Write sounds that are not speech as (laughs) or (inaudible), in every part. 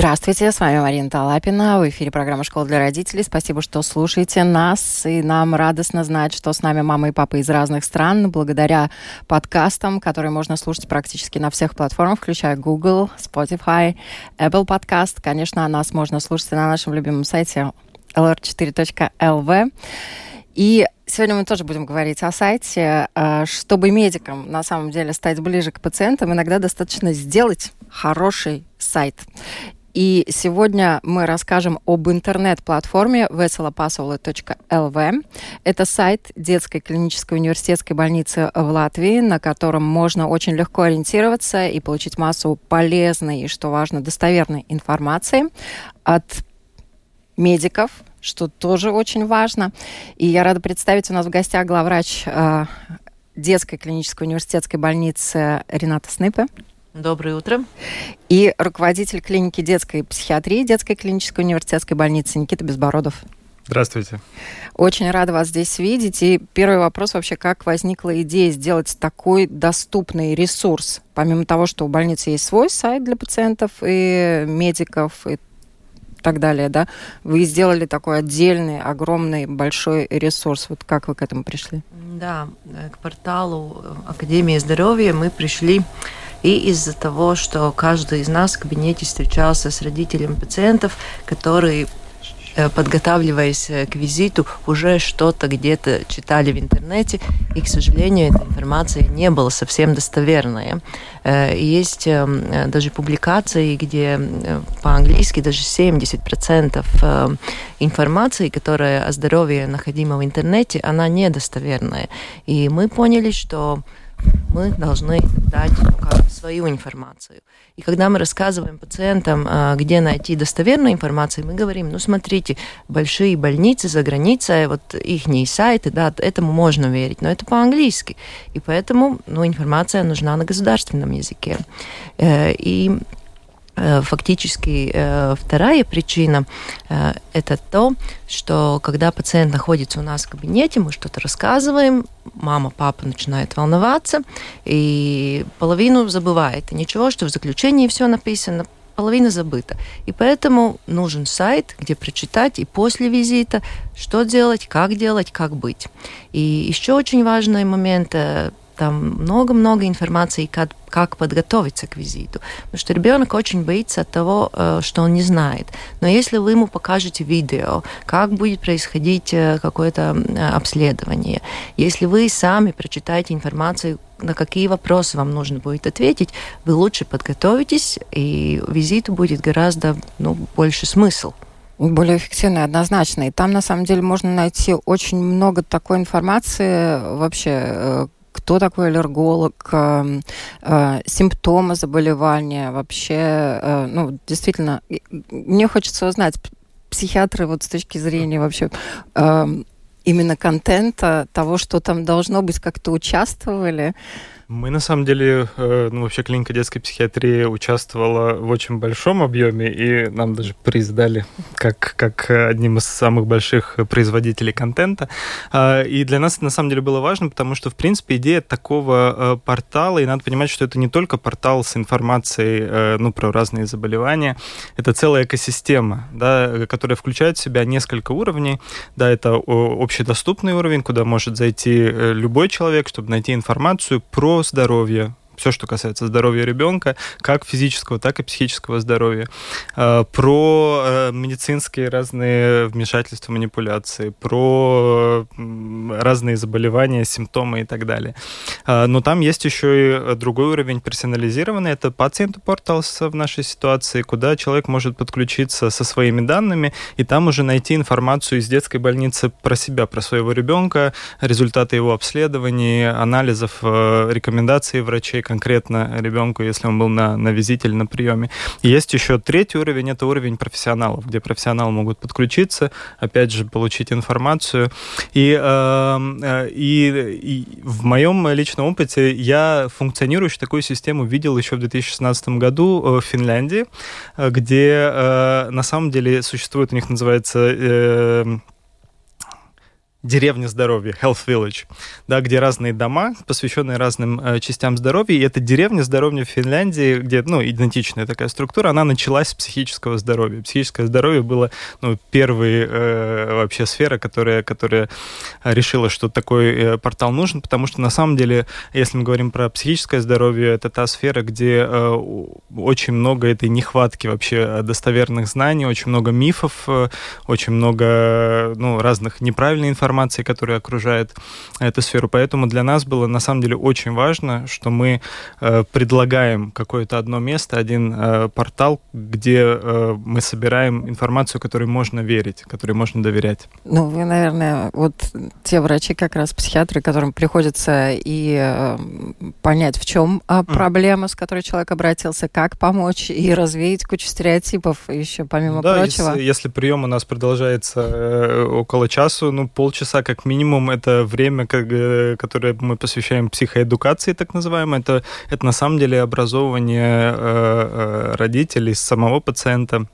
Здравствуйте, с вами Марина Талапина. В эфире программа «Школа для родителей». Спасибо, что слушаете нас. И нам радостно знать, что с нами мама и папа из разных стран. Благодаря подкастам, которые можно слушать практически на всех платформах, включая Google, Spotify, Apple Podcast. Конечно, нас можно слушать на нашем любимом сайте lr4.lv. И сегодня мы тоже будем говорить о сайте. Э, чтобы медикам на самом деле стать ближе к пациентам, иногда достаточно сделать хороший сайт. И сегодня мы расскажем об интернет-платформе veselopasovla.lv. Это сайт детской клинической университетской больницы в Латвии, на котором можно очень легко ориентироваться и получить массу полезной и, что важно, достоверной информации от медиков, что тоже очень важно. И я рада представить у нас в гостях главврач э, детской клинической университетской больницы Рената Снипе. Доброе утро. И руководитель клиники детской психиатрии детской клинической университетской больницы Никита Безбородов. Здравствуйте. Очень рада вас здесь видеть. И первый вопрос вообще, как возникла идея сделать такой доступный ресурс? Помимо того, что у больницы есть свой сайт для пациентов и медиков, и так далее, да, вы сделали такой отдельный, огромный, большой ресурс. Вот как вы к этому пришли? Да, к порталу Академии здоровья мы пришли и из-за того, что каждый из нас в кабинете встречался с родителями пациентов, которые э, подготавливаясь э, к визиту, уже что-то где-то читали в интернете, и, к сожалению, эта информация не была совсем достоверная. Э, есть даже публикации, где по-английски даже 70% информации, которая о здоровье находима в интернете, она недостоверная. И мы поняли, что мы должны дать свою информацию. И когда мы рассказываем пациентам, а, где найти достоверную информацию, мы говорим, ну смотрите, большие больницы за границей, вот их сайты, да, этому можно верить, но это по-английски. И поэтому ну, информация нужна на государственном языке. Э, и фактически э, вторая причина э, – это то, что когда пациент находится у нас в кабинете, мы что-то рассказываем, мама, папа начинают волноваться, и половину забывает. И ничего, что в заключении все написано, половина забыта. И поэтому нужен сайт, где прочитать и после визита, что делать, как делать, как быть. И еще очень важный момент там много-много информации, как, как подготовиться к визиту. Потому что ребенок очень боится того, э, что он не знает. Но если вы ему покажете видео, как будет происходить э, какое-то обследование, если вы сами прочитаете информацию, на какие вопросы вам нужно будет ответить, вы лучше подготовитесь, и визиту будет гораздо ну, больше смысл более эффективный, однозначно. И там, на самом деле, можно найти очень много такой информации вообще, э, кто такой аллерголог, э, э, симптомы заболевания, вообще, э, ну, действительно, мне хочется узнать, психиатры вот с точки зрения вообще э, именно контента, того, что там должно быть, как-то участвовали, мы, на самом деле, э, ну, вообще клиника детской психиатрии участвовала в очень большом объеме, и нам даже приз дали как, как одним из самых больших производителей контента. А, и для нас это, на самом деле, было важно, потому что, в принципе, идея такого э, портала, и надо понимать, что это не только портал с информацией, э, ну, про разные заболевания, это целая экосистема, да, которая включает в себя несколько уровней. Да, это общедоступный уровень, куда может зайти любой человек, чтобы найти информацию про здоровья, все, что касается здоровья ребенка, как физического, так и психического здоровья, а, про э, медицинские разные вмешательства, манипуляции, про разные заболевания, симптомы и так далее. А, но там есть еще и другой уровень персонализированный, это пациент порталс в нашей ситуации, куда человек может подключиться со своими данными и там уже найти информацию из детской больницы про себя, про своего ребенка, результаты его обследований, анализов, э, рекомендаций врачей, конкретно ребенку, если он был на, на визите или на приеме. И есть еще третий уровень, это уровень профессионалов, где профессионалы могут подключиться, опять же, получить информацию. И, эм, э, и, и в моем личном опыте я функционирующую такую систему видел еще в 2016 году э, в Финляндии, э, где на самом деле существует, у них называется деревня здоровья, Health Village, да, где разные дома, посвященные разным э, частям здоровья. И эта деревня здоровья в Финляндии, где, ну, идентичная такая структура, она началась с психического здоровья. Психическое здоровье было, ну, первой э, вообще сфера, которая, которая решила, что такой э, портал нужен, потому что на самом деле, если мы говорим про психическое здоровье, это та сфера, где э, очень много этой нехватки вообще достоверных знаний, очень много мифов, э, очень много, ну, разных неправильной информации, информации, которая окружает эту сферу. Поэтому для нас было на самом деле очень важно, что мы э, предлагаем какое-то одно место, один э, портал, где э, мы собираем информацию, которой можно верить, которой можно доверять. Ну, вы, наверное, вот те врачи, как раз психиатры, которым приходится и э, понять, в чем э, проблема, с которой человек обратился, как помочь и развеять кучу стереотипов еще помимо да, прочего. Если, если прием у нас продолжается э, около часу, ну полчаса полчаса как минимум это время, э, которое мы посвящаем психоэдукации, так называемой. Это, это на самом деле образование э, э, родителей, самого пациента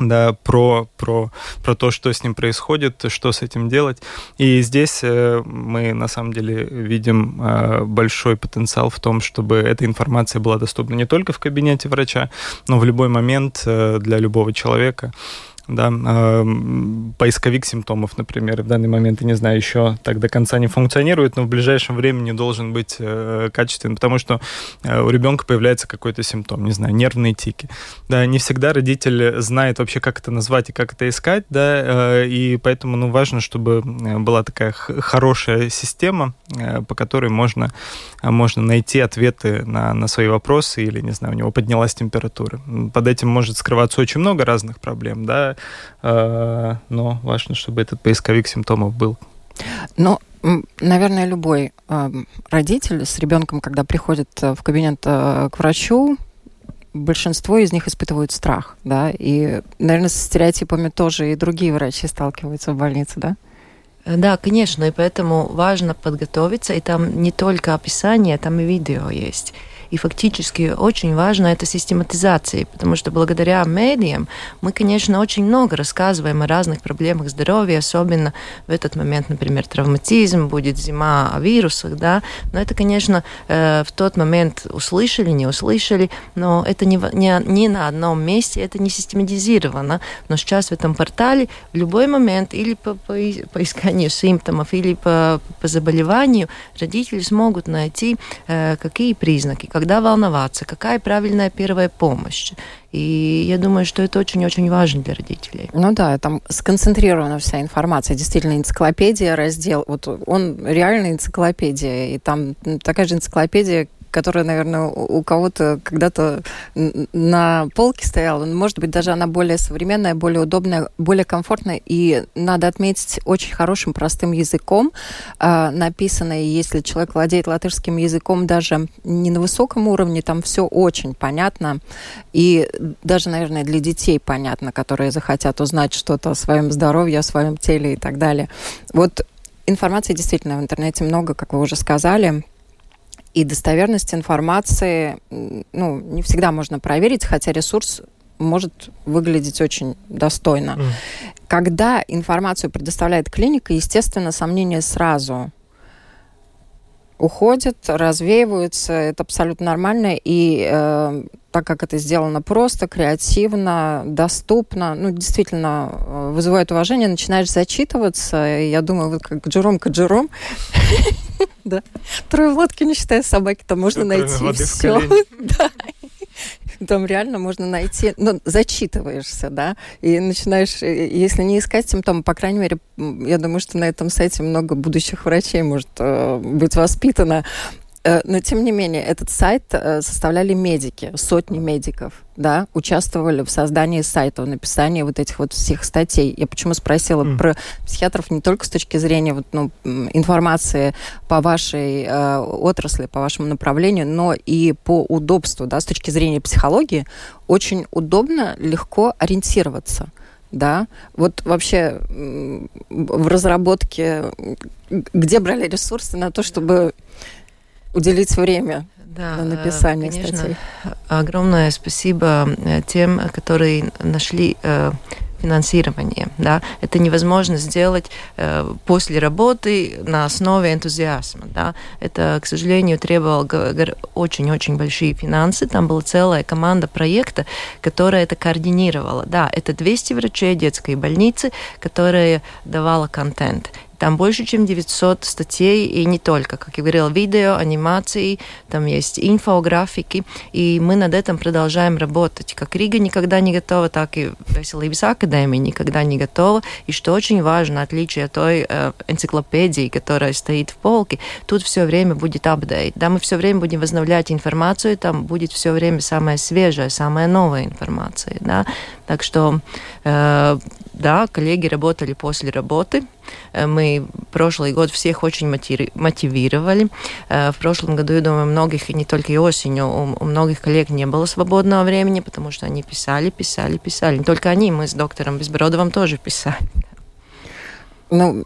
да, про, про, про то, что с ним происходит, что с этим делать. И здесь мы на самом деле видим большой потенциал в том, чтобы эта информация была доступна не только в кабинете врача, но в любой момент для любого человека да, э, поисковик симптомов, например, в данный момент, я не знаю, еще так до конца не функционирует, но в ближайшем времени должен быть э, качественным, потому что э, у ребенка появляется какой-то симптом, не знаю, нервные тики. Да, не всегда родитель знает вообще, как это назвать и как это искать, да, э, и поэтому, ну, важно, чтобы э, была такая хорошая система, э, по которой можно, можно найти ответы на, на свои вопросы или, не знаю, у него поднялась температура. Под этим может скрываться очень много разных проблем, да, Э, но важно, чтобы этот поисковик симптомов был. Но, наверное, любой э, родитель с ребенком, когда приходит э, в кабинет к врачу, большинство из них испытывают страх, да, и, наверное, с стереотипами тоже и другие врачи сталкиваются в больнице, да? Да, конечно, и поэтому важно подготовиться, и там не только описание, там и видео есть. И фактически очень важно это систематизация, потому что благодаря медиям мы, конечно, очень много рассказываем о разных проблемах здоровья, особенно в этот момент, например, травматизм, будет зима о вирусах, да, но это, конечно, э, в тот момент услышали, не услышали, но это не, не, не на одном месте, это не систематизировано, но сейчас в этом портале в любой момент или по, по, по исканию симптомов, или по, по заболеванию родители смогут найти, э, какие признаки, когда волноваться, какая правильная первая помощь. И я думаю, что это очень-очень важно для родителей. Ну да, там сконцентрирована вся информация. Действительно, энциклопедия, раздел, вот он реально энциклопедия. И там такая же энциклопедия, которая, наверное, у кого-то когда-то на полке стояла. Может быть, даже она более современная, более удобная, более комфортная. И надо отметить, очень хорошим, простым языком э, написано. И если человек владеет латышским языком даже не на высоком уровне, там все очень понятно. И даже, наверное, для детей понятно, которые захотят узнать что-то о своем здоровье, о своем теле и так далее. Вот информации действительно в интернете много, как вы уже сказали и достоверность информации ну, не всегда можно проверить, хотя ресурс может выглядеть очень достойно. Mm. Когда информацию предоставляет клиника, естественно, сомнения сразу уходят, развеиваются, это абсолютно нормально, и э, так как это сделано просто, креативно, доступно, ну, действительно э, вызывает уважение, начинаешь зачитываться, я думаю, вот как Джером Каджером, (laughs) да, трое в лодке, не считая собаки, там можно найти все. (laughs) Там реально можно найти, ну, зачитываешься, да, и начинаешь, э, если не искать симптомы, по крайней мере, я думаю, что на этом сайте много будущих врачей может э, быть воспитано но, тем не менее, этот сайт э, составляли медики, сотни медиков, да, участвовали в создании сайта, в написании вот этих вот всех статей. Я почему спросила mm. про психиатров не только с точки зрения вот, ну, информации по вашей э, отрасли, по вашему направлению, но и по удобству, да, с точки зрения психологии, очень удобно, легко ориентироваться да, вот вообще в разработке, где брали ресурсы на то, чтобы уделить время да, на написание конечно, статей. Огромное спасибо э, тем, которые нашли э, финансирование. Да? Это невозможно сделать э, после работы на основе энтузиазма. Да? Это, к сожалению, требовало очень-очень большие финансы. Там была целая команда проекта, которая это координировала. Да, это 200 врачей детской больницы, которые давала контент. Там больше, чем 900 статей, и не только, как я говорила, видео, анимации, там есть инфографики, и мы над этим продолжаем работать. Как Рига никогда не готова, так и Веселības Академия никогда не готова. И что очень важно, отличие от той э, энциклопедии, которая стоит в полке, тут все время будет апдейт. Да, мы все время будем возобновлять информацию, там будет все время самая свежая, самая новая информация. Да? Так что, э, да, коллеги работали после работы, Э, мы прошлый год всех очень мотивировали. Э, в прошлом году, я думаю, многих, и не только осенью, у многих коллег не было свободного времени, потому что они писали, писали, писали. Не только они, мы с доктором Безбородовым тоже писали. Ну,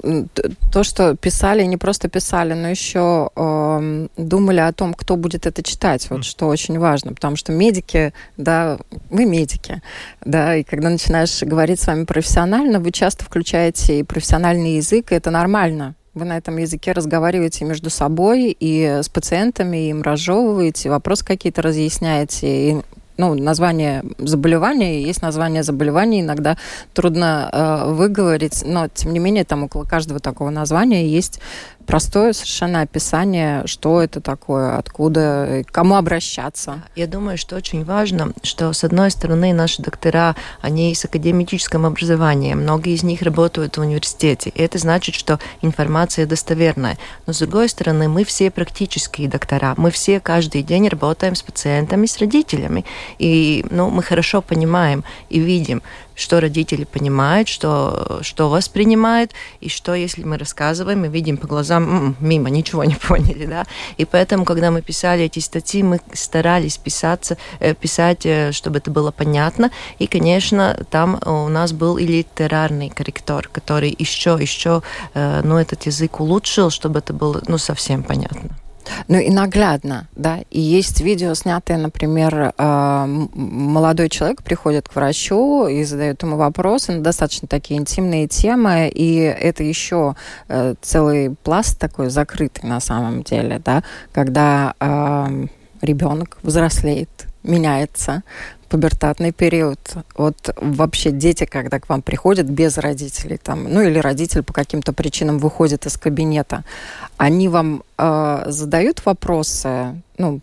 то, что писали, не просто писали, но еще э, думали о том, кто будет это читать, вот что очень важно, потому что медики, да, вы медики, да, и когда начинаешь говорить с вами профессионально, вы часто включаете и профессиональный язык, и это нормально. Вы на этом языке разговариваете между собой и с пациентами, им разжевываете, вопросы какие-то разъясняете, и ну, название заболевания, есть название заболевания, иногда трудно э, выговорить, но тем не менее там около каждого такого названия есть простое совершенно описание, что это такое, откуда, кому обращаться. Я думаю, что очень важно, что с одной стороны наши доктора, они с академическим образованием, многие из них работают в университете, и это значит, что информация достоверная. Но с другой стороны, мы все практические доктора, мы все каждый день работаем с пациентами, с родителями, и ну, мы хорошо понимаем и видим, что родители понимают, что, что воспринимают, и что, если мы рассказываем и видим по глазам, м-м, мимо, ничего не (laughs) поняли, да. И поэтому, когда мы писали эти статьи, мы старались писаться, э, писать, э, чтобы это было понятно. И, конечно, там у нас был и литерарный корректор, который еще, еще, э, ну, этот язык улучшил, чтобы это было, ну, совсем понятно. Ну и наглядно, да. И есть видео, снятое, например, э, молодой человек приходит к врачу и задает ему вопросы на достаточно такие интимные темы, и это еще э, целый пласт такой закрытый на самом деле, да, когда ребенок взрослеет, меняется, пубертатный период. Вот вообще дети, когда к вам приходят без родителей, там, ну или родитель по каким-то причинам выходит из кабинета, они вам э, задают вопросы, ну,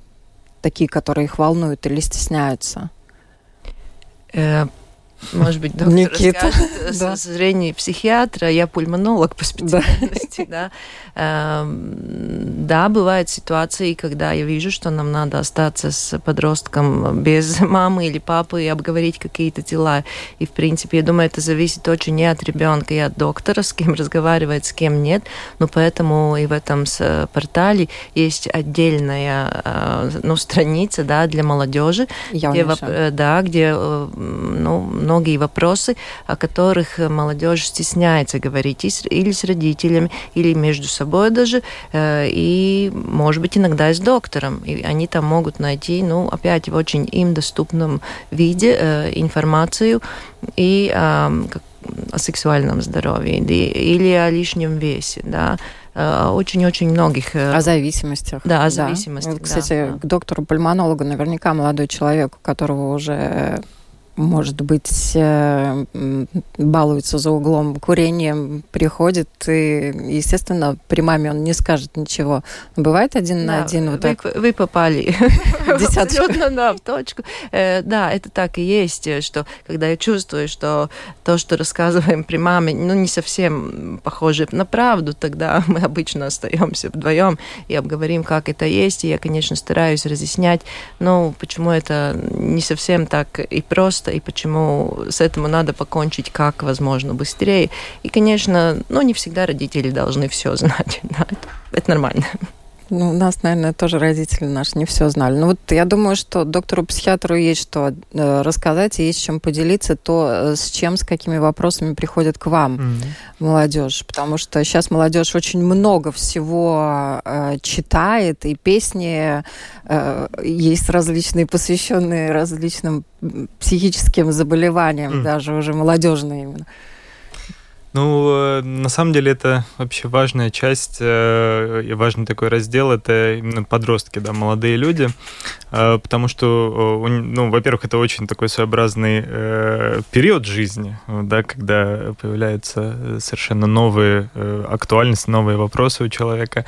такие, которые их волнуют или стесняются? Э, может быть, доктор Никита, расскажет (laughs) да. с зрения психиатра, я пульмонолог по специальности, да. Да. Эм, да, бывают ситуации, когда я вижу, что нам надо остаться с подростком без (laughs) мамы или папы и обговорить какие-то дела. И, в принципе, я думаю, это зависит очень не от ребенка и от доктора, (laughs) с кем разговаривает, с кем нет. Но поэтому и в этом портале есть отдельная э, ну, страница да, для молодежи, где, э, да, где э, ну, многие вопросы, о которых молодежь стесняется говорить или с родителями, или между собой даже, э, и, может быть, иногда и с доктором. И они там могут найти, ну, опять в очень им доступном виде э, информацию и о сексуальном здоровье или о лишнем весе, да, э, очень-очень многих... О зависимостях. Да, о зависимостях. Да. Кстати, да. к доктору-пульмонологу наверняка молодой человек, у которого уже может быть, э, балуется за углом курением, приходит, и, естественно, при маме он не скажет ничего. Бывает один да, на один вот вы, так? Вы попали (laughs) абсолютно да, в точку. Э, да, это так и есть, что когда я чувствую, что то, что рассказываем при маме, ну, не совсем похоже на правду, тогда (laughs) мы обычно остаемся вдвоем и обговорим, как это есть. И я, конечно, стараюсь разъяснять, ну, почему это не совсем так и просто, и почему с этим надо покончить как возможно быстрее. И, конечно, ну, не всегда родители должны все знать. (laughs) Да, это нормально. Ну, у нас, наверное, тоже родители наши не все знали. Но ну, вот я думаю, что доктору-психиатру есть что э, рассказать, и есть чем поделиться, то э, с чем, с какими вопросами приходят к вам mm-hmm. молодежь. Потому что сейчас молодежь очень много всего э, читает, и песни э, есть различные, посвященные различным психическим заболеваниям, mm-hmm. даже уже молодежные именно. Ну, э, на самом деле это вообще важная часть э, и важный такой раздел, это именно подростки, да, молодые люди, э, потому что, ну, во-первых, это очень такой своеобразный период жизни, да, когда появляются совершенно новые актуальности, новые вопросы у человека,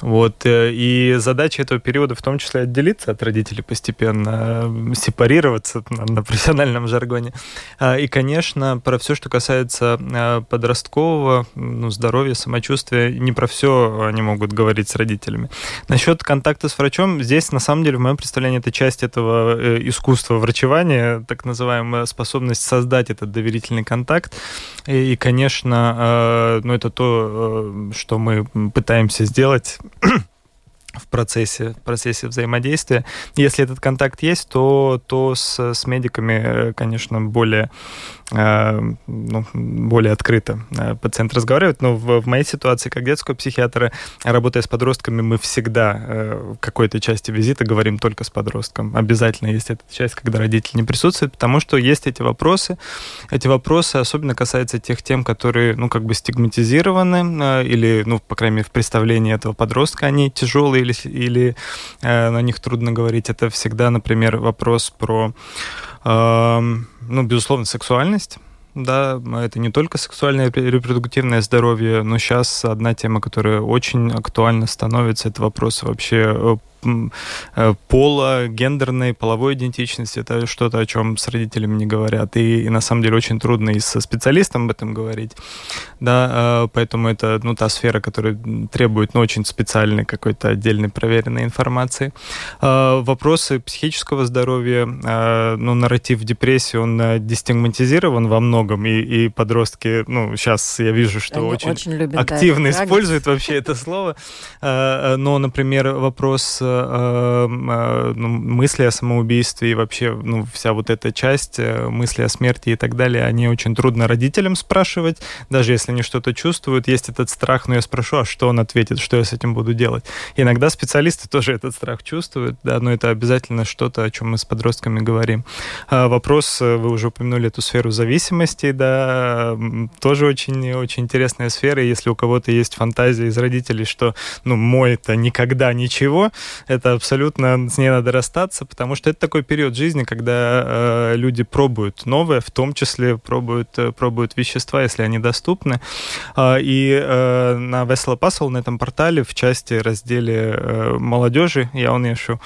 вот, и задача этого периода в том числе отделиться от родителей постепенно, сепарироваться на профессиональном (laughs) жаргоне, и, конечно, про все, что касается подросткового ну, здоровья, самочувствия, не про все они могут говорить с родителями. Насчет контакта с врачом, здесь, на самом деле, в моем представлении, это часть этого э, искусства врачевания, так называемая способность создать этот доверительный контакт. И, и конечно, э, ну, это то, э, что мы пытаемся сделать в процессе, в процессе взаимодействия. Если этот контакт есть, то, то с, с медиками, конечно, более Э, ну, более открыто э, пациент разговаривает. Но в, в моей ситуации, как детского психиатра, работая с подростками, мы всегда э, в какой-то части визита говорим только с подростком. Обязательно есть эта часть, когда родитель не присутствует, потому что есть эти вопросы. Эти вопросы особенно касаются тех тем, которые, ну, как бы стигматизированы, или, ну, по крайней мере, в представлении этого подростка они тяжелые или, или на них трудно говорить. Это всегда, например, вопрос про ну, безусловно, сексуальность. Да, это не только сексуальное репродуктивное здоровье, но сейчас одна тема, которая очень актуально становится, это вопрос вообще э, Э, пола, гендерной, половой идентичности. Это что-то, о чем с родителями не говорят. И, и на самом деле очень трудно и со специалистом об этом говорить. Да, э, поэтому это ну, та сфера, которая требует ну, очень специальной какой-то отдельной проверенной информации. Э, вопросы психического здоровья, ну, нарратив депрессии, он дестигматизирован во многом, и, и подростки, ну, сейчас я вижу, что Они очень, очень любят, активно да, используют вообще это слово. Но, например, вопрос э, э, ну, мысли о самоубийстве и вообще ну, вся вот эта часть э, мысли о смерти и так далее, они очень трудно родителям спрашивать, даже если они что-то чувствуют, есть этот страх, но я спрошу, а что он ответит, что я с этим буду делать. Иногда специалисты тоже этот страх чувствуют, да, но это обязательно что-то, о чем мы с подростками говорим. А вопрос, вы уже упомянули эту сферу зависимости, да, тоже очень, очень интересная сфера, если у кого-то есть фантазия из родителей, что, ну, мой это никогда ничего, это абсолютно с ней надо расстаться, потому что это такой период жизни, когда э, люди пробуют новое, в том числе пробуют, э, пробуют вещества, если они доступны. Э, и э, на Весело Пасл, на этом портале, в части разделе э, молодежи, я он еще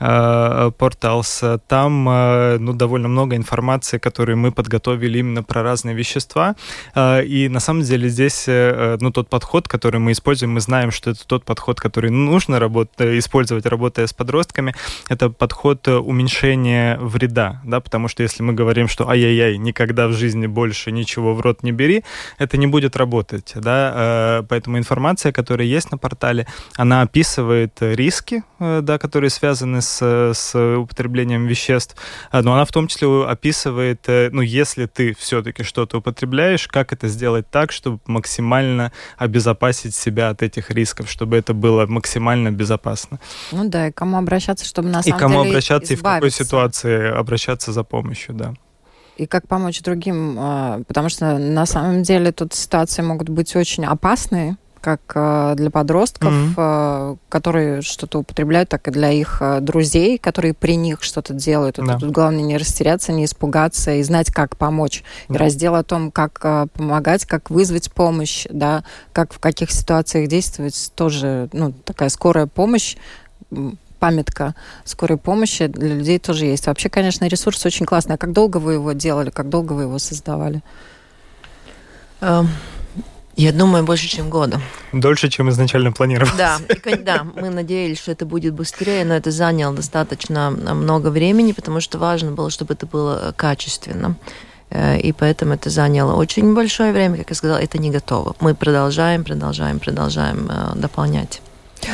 порталс. Там э, ну, довольно много информации, которую мы подготовили именно про разные вещества. Э, и на самом деле здесь ну, тот подход, который мы используем, мы знаем, что это тот подход, который нужно работать, использовать, работая с подростками. Это подход уменьшения вреда, да, потому что если мы говорим, что ай-яй-яй, никогда в жизни больше ничего в рот не бери, это не будет работать, да, поэтому информация, которая есть на портале, она описывает риски, да, которые связаны с с, с употреблением веществ, а, но она в том числе описывает, э, ну, если ты все-таки что-то употребляешь, как это сделать так, чтобы максимально обезопасить себя от этих рисков, чтобы это было максимально безопасно. Ну да, и кому обращаться, чтобы на самом и кому деле обращаться, избавиться. и в какой ситуации обращаться за помощью, да и как помочь другим, а, потому что на самом деле тут ситуации могут быть очень опасные, как э, для подростков, mm-hmm. которые что-то употребляют, так и для их друзей, которые при них что-то делают. Да. Тут главное не растеряться, не испугаться и знать, как помочь. Да. И раздел о том, как помогать, как вызвать помощь, да, как в каких ситуациях действовать, тоже ну, такая скорая помощь памятка скорой помощи для людей тоже есть. Вообще, конечно, ресурс очень классный. А как долго вы его делали, как долго вы его создавали? Эм, я думаю, больше, чем года. Дольше, чем изначально планировалось. Да, и, да, мы надеялись, что это будет быстрее, но это заняло достаточно много времени, потому что важно было, чтобы это было качественно. Э, и поэтому это заняло очень большое время. Как я сказала, это не готово. Мы продолжаем, продолжаем, продолжаем э, дополнять.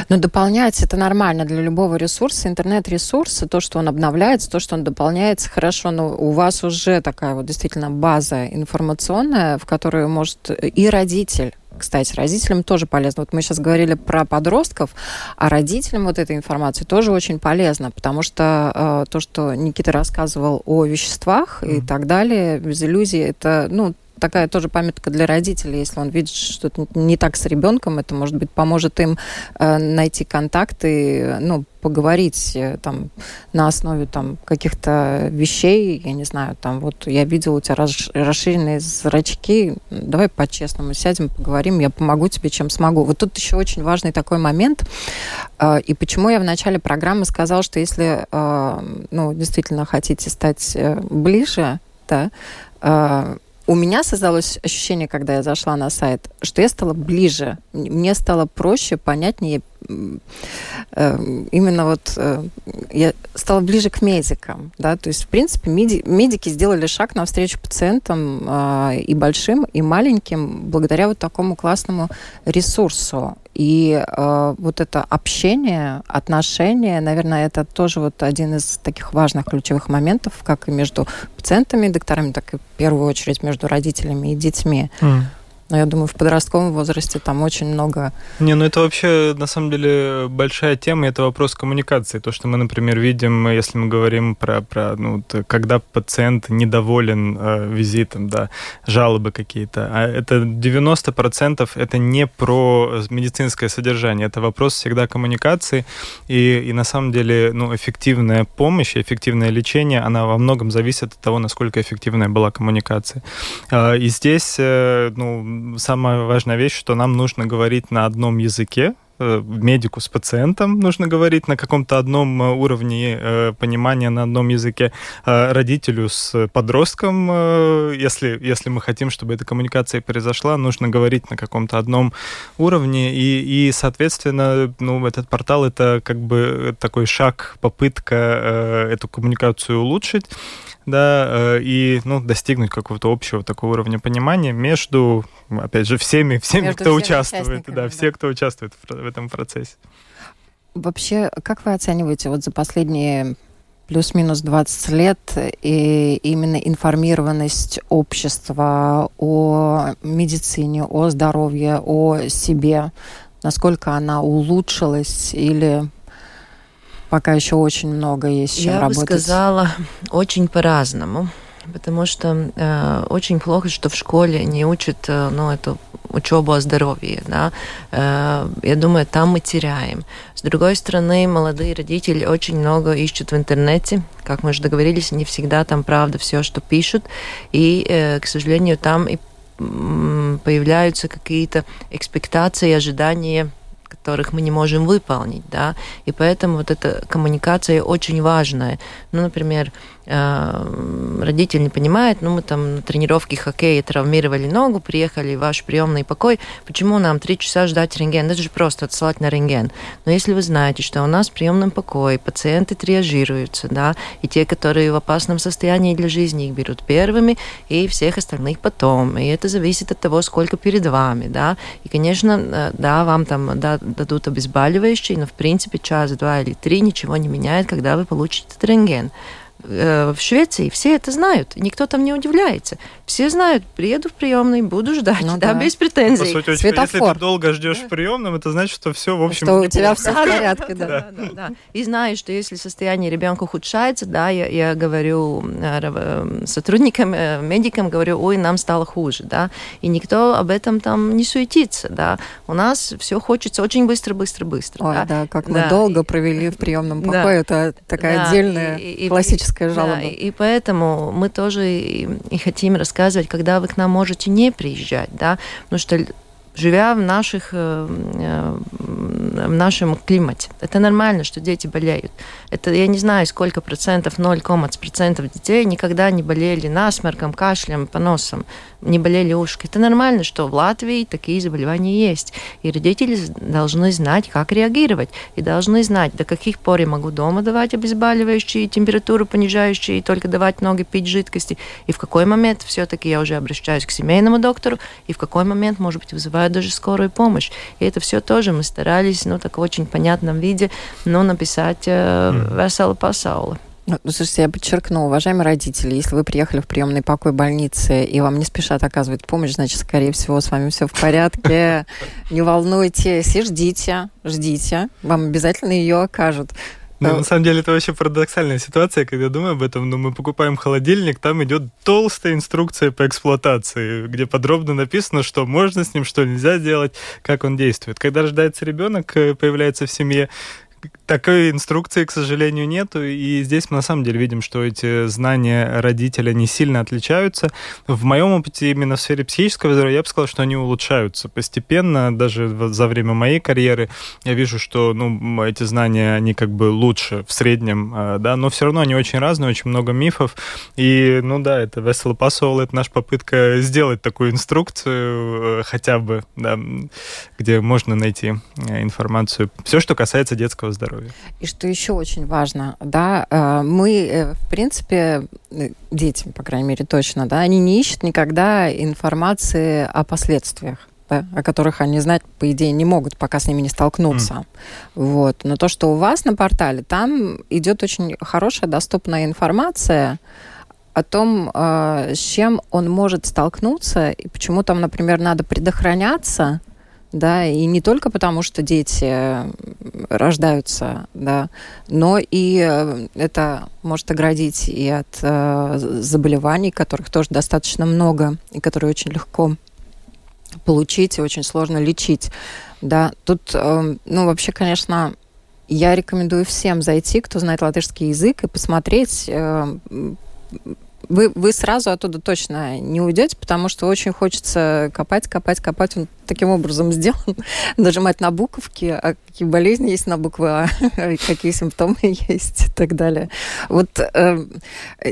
Но дополнять это нормально для любого ресурса. Интернет-ресурсы, то, что он обновляется, то, что он дополняется, хорошо, но у вас уже такая вот действительно база информационная, в которую может и родитель кстати, родителям тоже полезно. Вот мы сейчас говорили про подростков, а родителям вот эта информация тоже очень полезна, потому что э, то, что Никита рассказывал о веществах mm-hmm. и так далее, без иллюзий, это, ну, такая тоже памятка для родителей, если он видит что-то не так с ребенком, это, может быть, поможет им э, найти контакты, ну, поговорить э, там на основе там каких-то вещей, я не знаю, там вот я видела у тебя расширенные зрачки, давай по-честному сядем, поговорим, я помогу тебе, чем смогу. Вот тут еще очень важный такой момент, э, и почему я в начале программы сказала, что если, ну, действительно хотите стать ближе, да, у меня создалось ощущение, когда я зашла на сайт, что я стала ближе, мне стало проще, понятнее, именно вот э, я стала ближе к медикам, да, то есть, в принципе, меди, медики сделали шаг навстречу пациентам э, и большим, и маленьким благодаря вот такому классному ресурсу. И э, вот это общение, отношения, наверное, это тоже вот один из таких важных ключевых моментов, как и между пациентами и докторами, так и в первую очередь между родителями и детьми. Mm. Но я думаю, в подростковом возрасте там очень много... Не, ну это вообще, на самом деле, большая тема, это вопрос коммуникации. То, что мы, например, видим, если мы говорим про, про ну, когда пациент недоволен э, визитом, да, жалобы какие-то, а это 90% это не про медицинское содержание, это вопрос всегда коммуникации, и, и на самом деле, ну, эффективная помощь, эффективное лечение, она во многом зависит от того, насколько эффективная была коммуникация. Э, и здесь, э, ну, самая важная вещь, что нам нужно говорить на одном языке, э, медику с пациентом нужно говорить на каком-то одном э, уровне э, понимания на одном языке, родителю с подростком, если, если мы хотим, чтобы эта коммуникация произошла, нужно говорить на каком-то одном уровне, и, и соответственно, ну, этот портал — это как бы такой шаг, попытка эту коммуникацию улучшить, да, э, и ну, достигнуть какого-то общего такого уровня понимания между, опять же, всеми, всеми между кто участвует, да, да, все, кто участвует в, в этом процессе. Вообще, как вы оцениваете вот за последние плюс-минус 20 лет и именно информированность общества о медицине, о здоровье, о себе, насколько она улучшилась или пока еще очень много есть чем Я работать. Я бы сказала, очень по-разному. Потому что э, очень плохо, что в школе не учат э, ну, эту учебу о здоровье. Да? Э, я думаю, там мы теряем. С другой стороны, молодые родители очень много ищут в интернете. Как мы уже договорились, не всегда там правда все, что пишут. И, э, к сожалению, там и появляются какие-то экспектации, ожидания которых мы не можем выполнить, да, и поэтому вот эта коммуникация очень важная. Ну, например, родитель не понимает, ну мы там на тренировке хоккея травмировали ногу, приехали в ваш приемный покой, почему нам три часа ждать рентген? Это же просто отсылать на рентген. Но если вы знаете, что у нас в приемном покое пациенты триажируются, да, и те, которые в опасном состоянии для жизни, их берут первыми, и всех остальных потом. И это зависит от того, сколько перед вами, да. И, конечно, э, да, вам там да, дадут обезболивающие, но в принципе час, два или три ничего не меняет, когда вы получите этот рентген в Швеции все это знают, никто там не удивляется. Все знают, приеду в приемный, буду ждать, ну, да, да, без претензий. По сути, очень, если ты долго ждешь в приемном, это значит, что все, в общем, Что у тебя все в порядке, да. Да, да, да. И знаю, что если состояние ребенка ухудшается, да, я, я говорю э, э, сотрудникам, э, медикам, говорю, ой, нам стало хуже, да, и никто об этом там не суетится, да. У нас все хочется очень быстро, быстро, быстро. Ой, да, да как мы да. долго провели в приемном покое, да. это такая да. отдельная и, и, классическая жалоба. Да, и, поэтому мы тоже и, и хотим рассказывать, когда вы к нам можете не приезжать, да, потому что живя в, наших, э, э, в нашем климате. Это нормально, что дети болеют. Это я не знаю, сколько процентов, 0, процентов детей никогда не болели насморком, кашлем, поносом, не болели ушки. Это нормально, что в Латвии такие заболевания есть. И родители должны знать, как реагировать. И должны знать, до каких пор я могу дома давать обезболивающие, температуру понижающие, и только давать много пить жидкости. И в какой момент все-таки я уже обращаюсь к семейному доктору, и в какой момент, может быть, вызываю даже скорую помощь. И это все тоже мы старались, ну, так в очень понятном виде, ну, написать э, весело пасаула. Ну, слушайте, я подчеркну, уважаемые родители, если вы приехали в приемный покой больницы и вам не спешат оказывать помощь, значит, скорее всего, с вами все в порядке. (laughs) Не волнуйтесь и ждите, ждите. Вам обязательно ее окажут. Ну, на самом деле, это вообще парадоксальная ситуация, когда я думаю об этом. Но мы покупаем холодильник, там идет толстая инструкция по эксплуатации, где подробно написано, что можно с ним, что нельзя делать, как он действует. Когда рождается ребенок, э, появляется в семье, такой инструкции, к сожалению, нету. И здесь мы на самом деле видим, что эти знания родителя не сильно отличаются. В моем опыте именно в сфере психического здоровья я бы сказал, что они улучшаются постепенно. Даже за время моей карьеры я вижу, что ну, эти знания, они как бы лучше в среднем, а, да, но все равно они очень разные, очень много мифов. И, ну да, это весело пасовало, это наша попытка сделать такую инструкцию э, хотя бы, да, где можно найти э, информацию. Все, что касается детского здоровья. И что еще очень важно, да, э, мы, э, в принципе, э, дети, по крайней мере, точно, да, они не ищут никогда информации о последствиях. Да, о которых они знать, по идее, не могут, пока с ними не столкнуться. Mm. Вот. Но то, что у вас на портале, там идет очень хорошая, доступная информация о том, с чем он может столкнуться, и почему там, например, надо предохраняться, да, и не только потому, что дети э, рождаются, да, но и э, это может оградить и от э, заболеваний, которых тоже достаточно много, и которые очень легко получить и очень сложно лечить, да. Тут, э, ну, вообще, конечно, я рекомендую всем зайти, кто знает латышский язык, и посмотреть э, вы, вы сразу оттуда точно не уйдете, потому что очень хочется копать, копать, копать. Он таким образом сделан. (laughs) Нажимать на буковки, а какие болезни есть на буквы А, (laughs) какие симптомы (laughs) есть и так далее. Вот, э,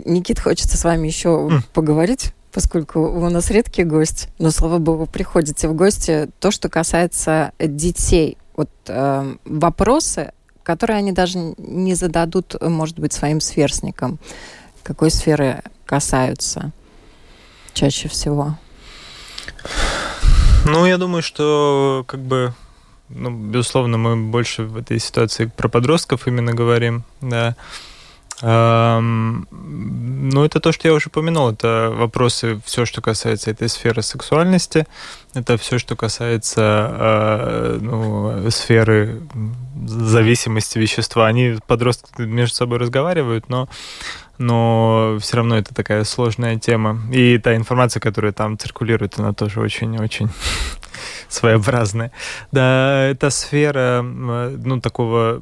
Никит, хочется с вами еще mm. поговорить поскольку вы у нас редкий гость, но, слава богу, приходите в гости. То, что касается детей. Вот э, вопросы, которые они даже не зададут, может быть, своим сверстникам. Какой сферы касаются чаще всего? Ну, я думаю, что как бы, ну, безусловно, мы больше в этой ситуации про подростков именно говорим, да. Эм, ну, это то, что я уже упомянул. Это вопросы, все, что касается этой сферы сексуальности, это все, что касается э, ну, сферы зависимости вещества. Они, подростки, между собой разговаривают, но но все равно это такая сложная тема. И та информация, которая там циркулирует, она тоже очень-очень (laughs) своеобразная. Да, это сфера, ну, такого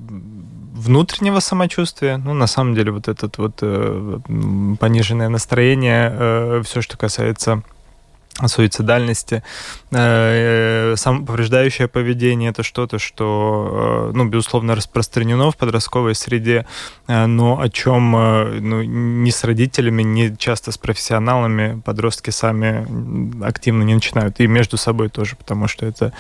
внутреннего самочувствия, ну, на самом деле, вот этот вот э, пониженное настроение, э, все, что касается суицидальности, э, самоповреждающее поведение это что-то, что, э, ну, безусловно, распространено в подростковой среде, э, но о чем ну, ни с родителями, ни часто с профессионалами подростки сами активно не начинают, и между собой тоже, потому что это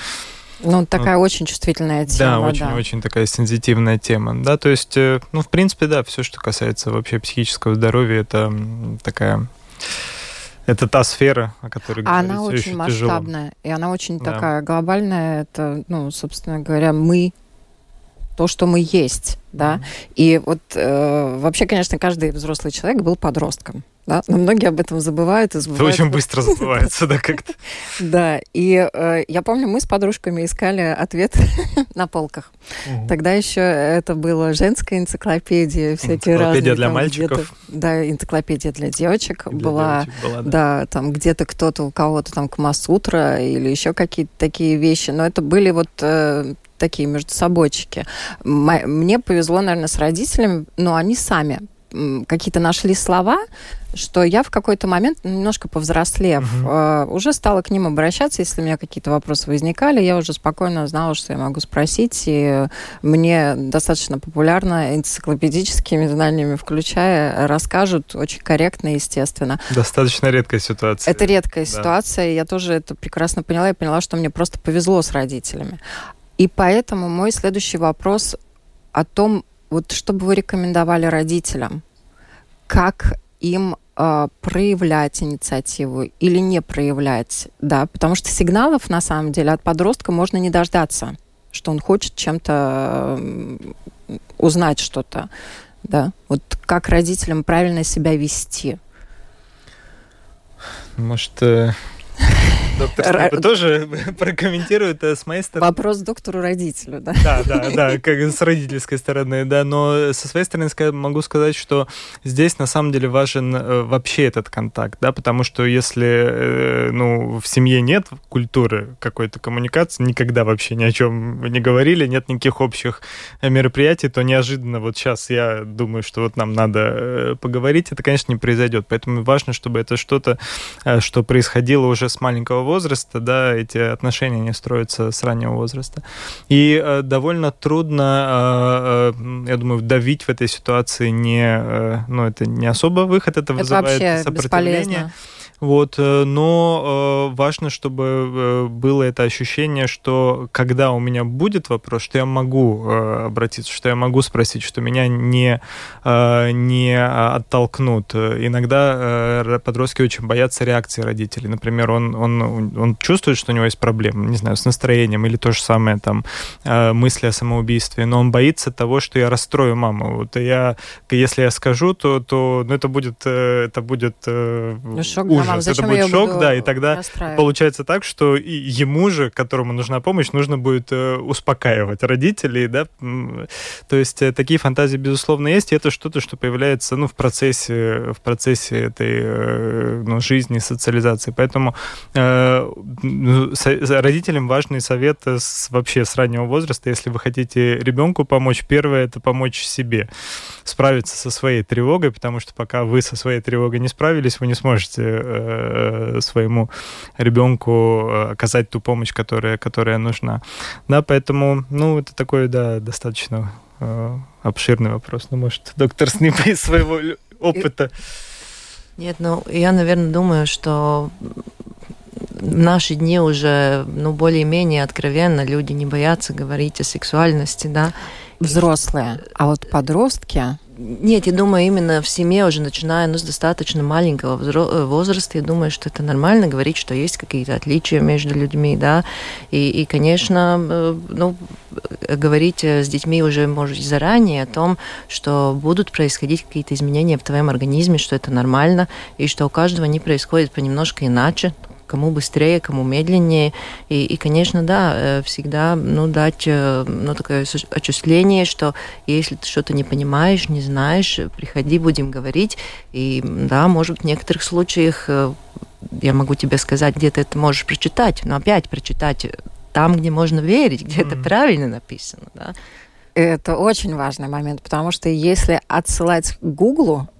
ну, такая ну, очень чувствительная тема. Да, очень-очень да. такая сензитивная тема. Да, то есть, ну, в принципе, да, все, что касается вообще психического здоровья, это такая это та сфера, о которой а Она очень масштабная, тяжело. и она очень да. такая глобальная. Это, ну, собственно говоря, мы то, что мы есть, да. И вот э, вообще, конечно, каждый взрослый человек был подростком. Да? Но многие об этом забывают и забывают. Это очень быстро забывается, да, как-то. (laughs) Да, и э, я помню, мы с подружками искали ответ (laughs) на полках. Тогда еще это была женская энциклопедия, всякие разные. Энциклопедия для мальчиков. Да, энциклопедия для девочек была. Да, там где-то кто-то, у кого-то там Камасутра или еще какие-то такие вещи. Но это были вот э, такие между собойчики. Мне повезло, наверное, с родителями, но они сами какие-то нашли слова, что я в какой-то момент, немножко повзрослев, угу. э, уже стала к ним обращаться, если у меня какие-то вопросы возникали, я уже спокойно знала, что я могу спросить, и мне достаточно популярно энциклопедическими знаниями включая, расскажут очень корректно естественно. Достаточно редкая ситуация. Это редкая да. ситуация, и я тоже это прекрасно поняла и поняла, что мне просто повезло с родителями. И поэтому мой следующий вопрос о том, вот что бы вы рекомендовали родителям? Как им э, проявлять инициативу или не проявлять? Да, потому что сигналов на самом деле от подростка можно не дождаться, что он хочет чем-то э, узнать что-то. Да, вот как родителям правильно себя вести? Может, э, Доктор Р... тоже (laughs) прокомментирует э, с моей стороны. Вопрос доктору-родителю, да? Да, да, да, как с родительской стороны, да, но со своей стороны могу сказать, что здесь на самом деле важен э, вообще этот контакт, да, потому что если, э, ну, в семье нет культуры какой-то коммуникации, никогда вообще ни о чем не говорили, нет никаких общих мероприятий, то неожиданно вот сейчас я думаю, что вот нам надо поговорить, это, конечно, не произойдет, поэтому важно, чтобы это что-то, что происходило уже с маленького возраста, да, эти отношения не строятся с раннего возраста. И э, довольно трудно, э, э, я думаю, давить в этой ситуации не, ну, это не особо выход, это, это вызывает сопротивление. Бесполезно. Вот, э, но э, важно, чтобы э, было это ощущение, что когда у меня будет вопрос, что я могу обратиться, что я могу спросить, что меня не, не оттолкнут. Иногда подростки очень боятся реакции родителей. Например, он, он, он чувствует, что у него есть проблемы, не знаю, с настроением или то же самое, там, мысли о самоубийстве, но он боится того, что я расстрою маму. Вот я, если я скажу, то, то ну, это будет, это будет ну, Шок ужас мам, это будет шок, да, и тогда получается так, что и ему же, которому нужна помощь, нужно будет э, успокаивать родителей, да, то есть э, такие фантазии, безусловно, есть, и это что-то, что появляется, ну, в процессе, в процессе этой, э, ну, жизни, социализации, поэтому э, ну, родителям важный совет с, вообще с раннего возраста, если вы хотите ребенку помочь, первое это помочь себе, справиться со своей тревогой, потому что пока вы со своей тревогой не справились, вы не сможете Э, своему ребенку э, оказать ту помощь, которая, которая нужна. Да, поэтому, ну, это такой, да, достаточно э, обширный вопрос. Ну, может, доктор Снипа из своего опыта. Нет, ну, я, наверное, думаю, что в наши дни уже, ну, более-менее откровенно люди не боятся говорить о сексуальности, да. Взрослые. А вот подростки, нет, я думаю, именно в семье уже начиная ну, с достаточно маленького э, возраста, я думаю, что это нормально говорить, что есть какие-то отличия между людьми, да, и, и конечно, э, ну, говорить с детьми уже, может, заранее о том, что будут происходить какие-то изменения в твоем организме, что это нормально, и что у каждого они происходят понемножко иначе, кому быстрее, кому медленнее. И, и конечно, да, э, всегда ну, дать э, ну, такое отчисление, что если ты что-то не понимаешь, не знаешь, приходи, будем говорить. И да, может быть, в некоторых случаях э, я могу тебе сказать, где ты это можешь прочитать, но опять прочитать там, где можно верить, где mm-hmm. это правильно написано. Да? Это очень важный момент, потому что если отсылать к Гуглу,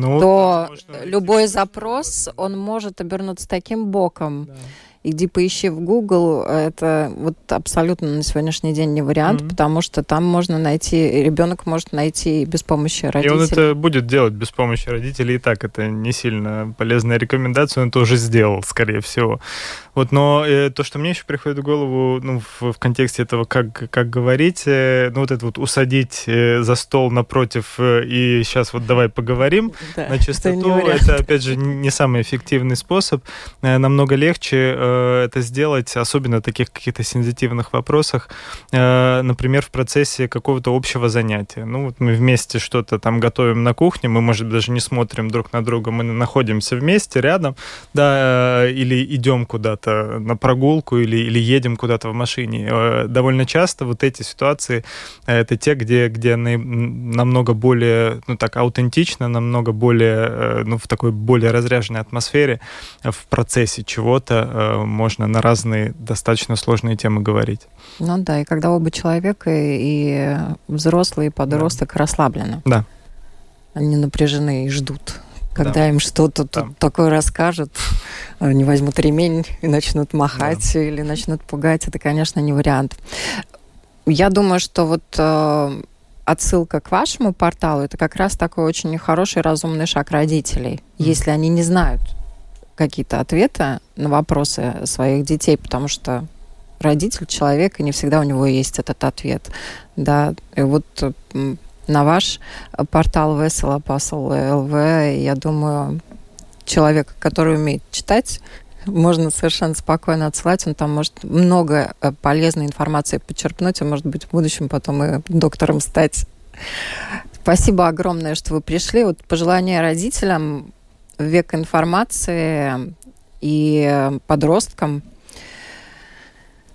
ну, то любой запрос, он может обернуться таким боком. Да. Иди поищи в Google, это вот абсолютно на сегодняшний день не вариант, mm-hmm. потому что там можно найти, ребенок может найти без помощи родителей. И он это будет делать без помощи родителей, и так это не сильно полезная рекомендация, он это уже сделал, скорее всего. Вот, но э, то, что мне еще приходит в голову, ну, в, в контексте этого, как, как говорить, э, ну, вот это вот усадить э, за стол напротив э, и сейчас вот давай поговорим да, на чистоту, это, это, опять же, не самый эффективный способ. Э, намного легче э, это сделать, особенно в таких каких-то сензитивных вопросах, э, например, в процессе какого-то общего занятия. Ну, вот мы вместе что-то там готовим на кухне, мы, может, даже не смотрим друг на друга, мы находимся вместе, рядом, да, э, или идем куда-то на прогулку, или, или едем куда-то в машине. Э, довольно часто вот эти ситуации, э, это те, где, где намного более, ну так, аутентично, намного более, ну, в такой более разряженной атмосфере в процессе чего-то можно на разные достаточно сложные темы говорить. Ну да, и когда оба человека, и взрослый, и подросток да. расслаблены. Да. Они напряжены и ждут когда да. им что-то да. такое расскажут, они возьмут ремень и начнут махать да. или начнут пугать, это, конечно, не вариант. Я думаю, что вот э, отсылка к вашему порталу это как раз такой очень хороший разумный шаг родителей, mm. если они не знают какие-то ответы на вопросы своих детей, потому что родитель человек, и не всегда у него есть этот ответ. Да, и вот на ваш портал Весело Пасл ЛВ. Я думаю, человек, который умеет читать, можно совершенно спокойно отсылать. Он там может много э, полезной информации почерпнуть, а может быть в будущем потом и доктором стать. Спасибо огромное, что вы пришли. Вот пожелания родителям век информации и подросткам,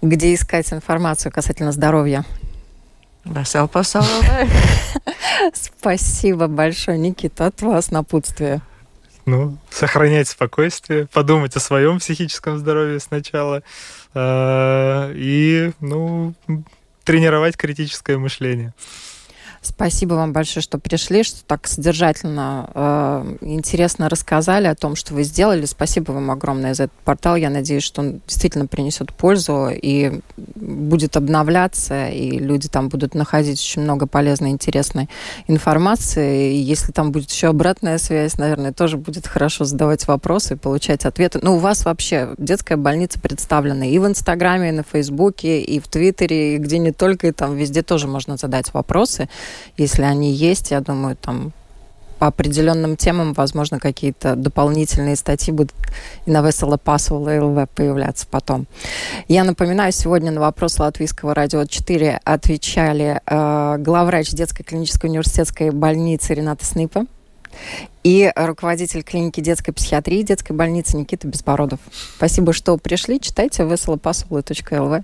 где искать информацию касательно здоровья. Весел пасаулē. (laughs) Спасибо большое, Никита, от вас напутствие. Ну, сохранять спокойствие, подумать о своем психическом здоровье сначала э, и, ну, тренировать критическое мышление. Спасибо вам большое, что пришли, что так содержательно, э, интересно рассказали о том, что вы сделали. Спасибо вам огромное за этот портал. Я надеюсь, что он действительно принесет пользу и будет обновляться, и люди там будут находить очень много полезной, интересной информации. И если там будет еще обратная связь, наверное, тоже будет хорошо задавать вопросы и получать ответы. Ну, у вас вообще детская больница представлена и в Инстаграме, и на Фейсбуке, и в Твиттере, и где не только, и там везде тоже можно задать вопросы если они есть, я думаю, там по определенным темам, возможно, какие-то дополнительные статьи будут и на Весело Пасула ЛВ появляться потом. Я напоминаю, сегодня на вопрос Латвийского радио 4 отвечали э, главврач детской клинической университетской больницы Рената Снипа и руководитель клиники детской психиатрии детской больницы Никита Безбородов. Спасибо, что пришли. Читайте веселопасула.лв.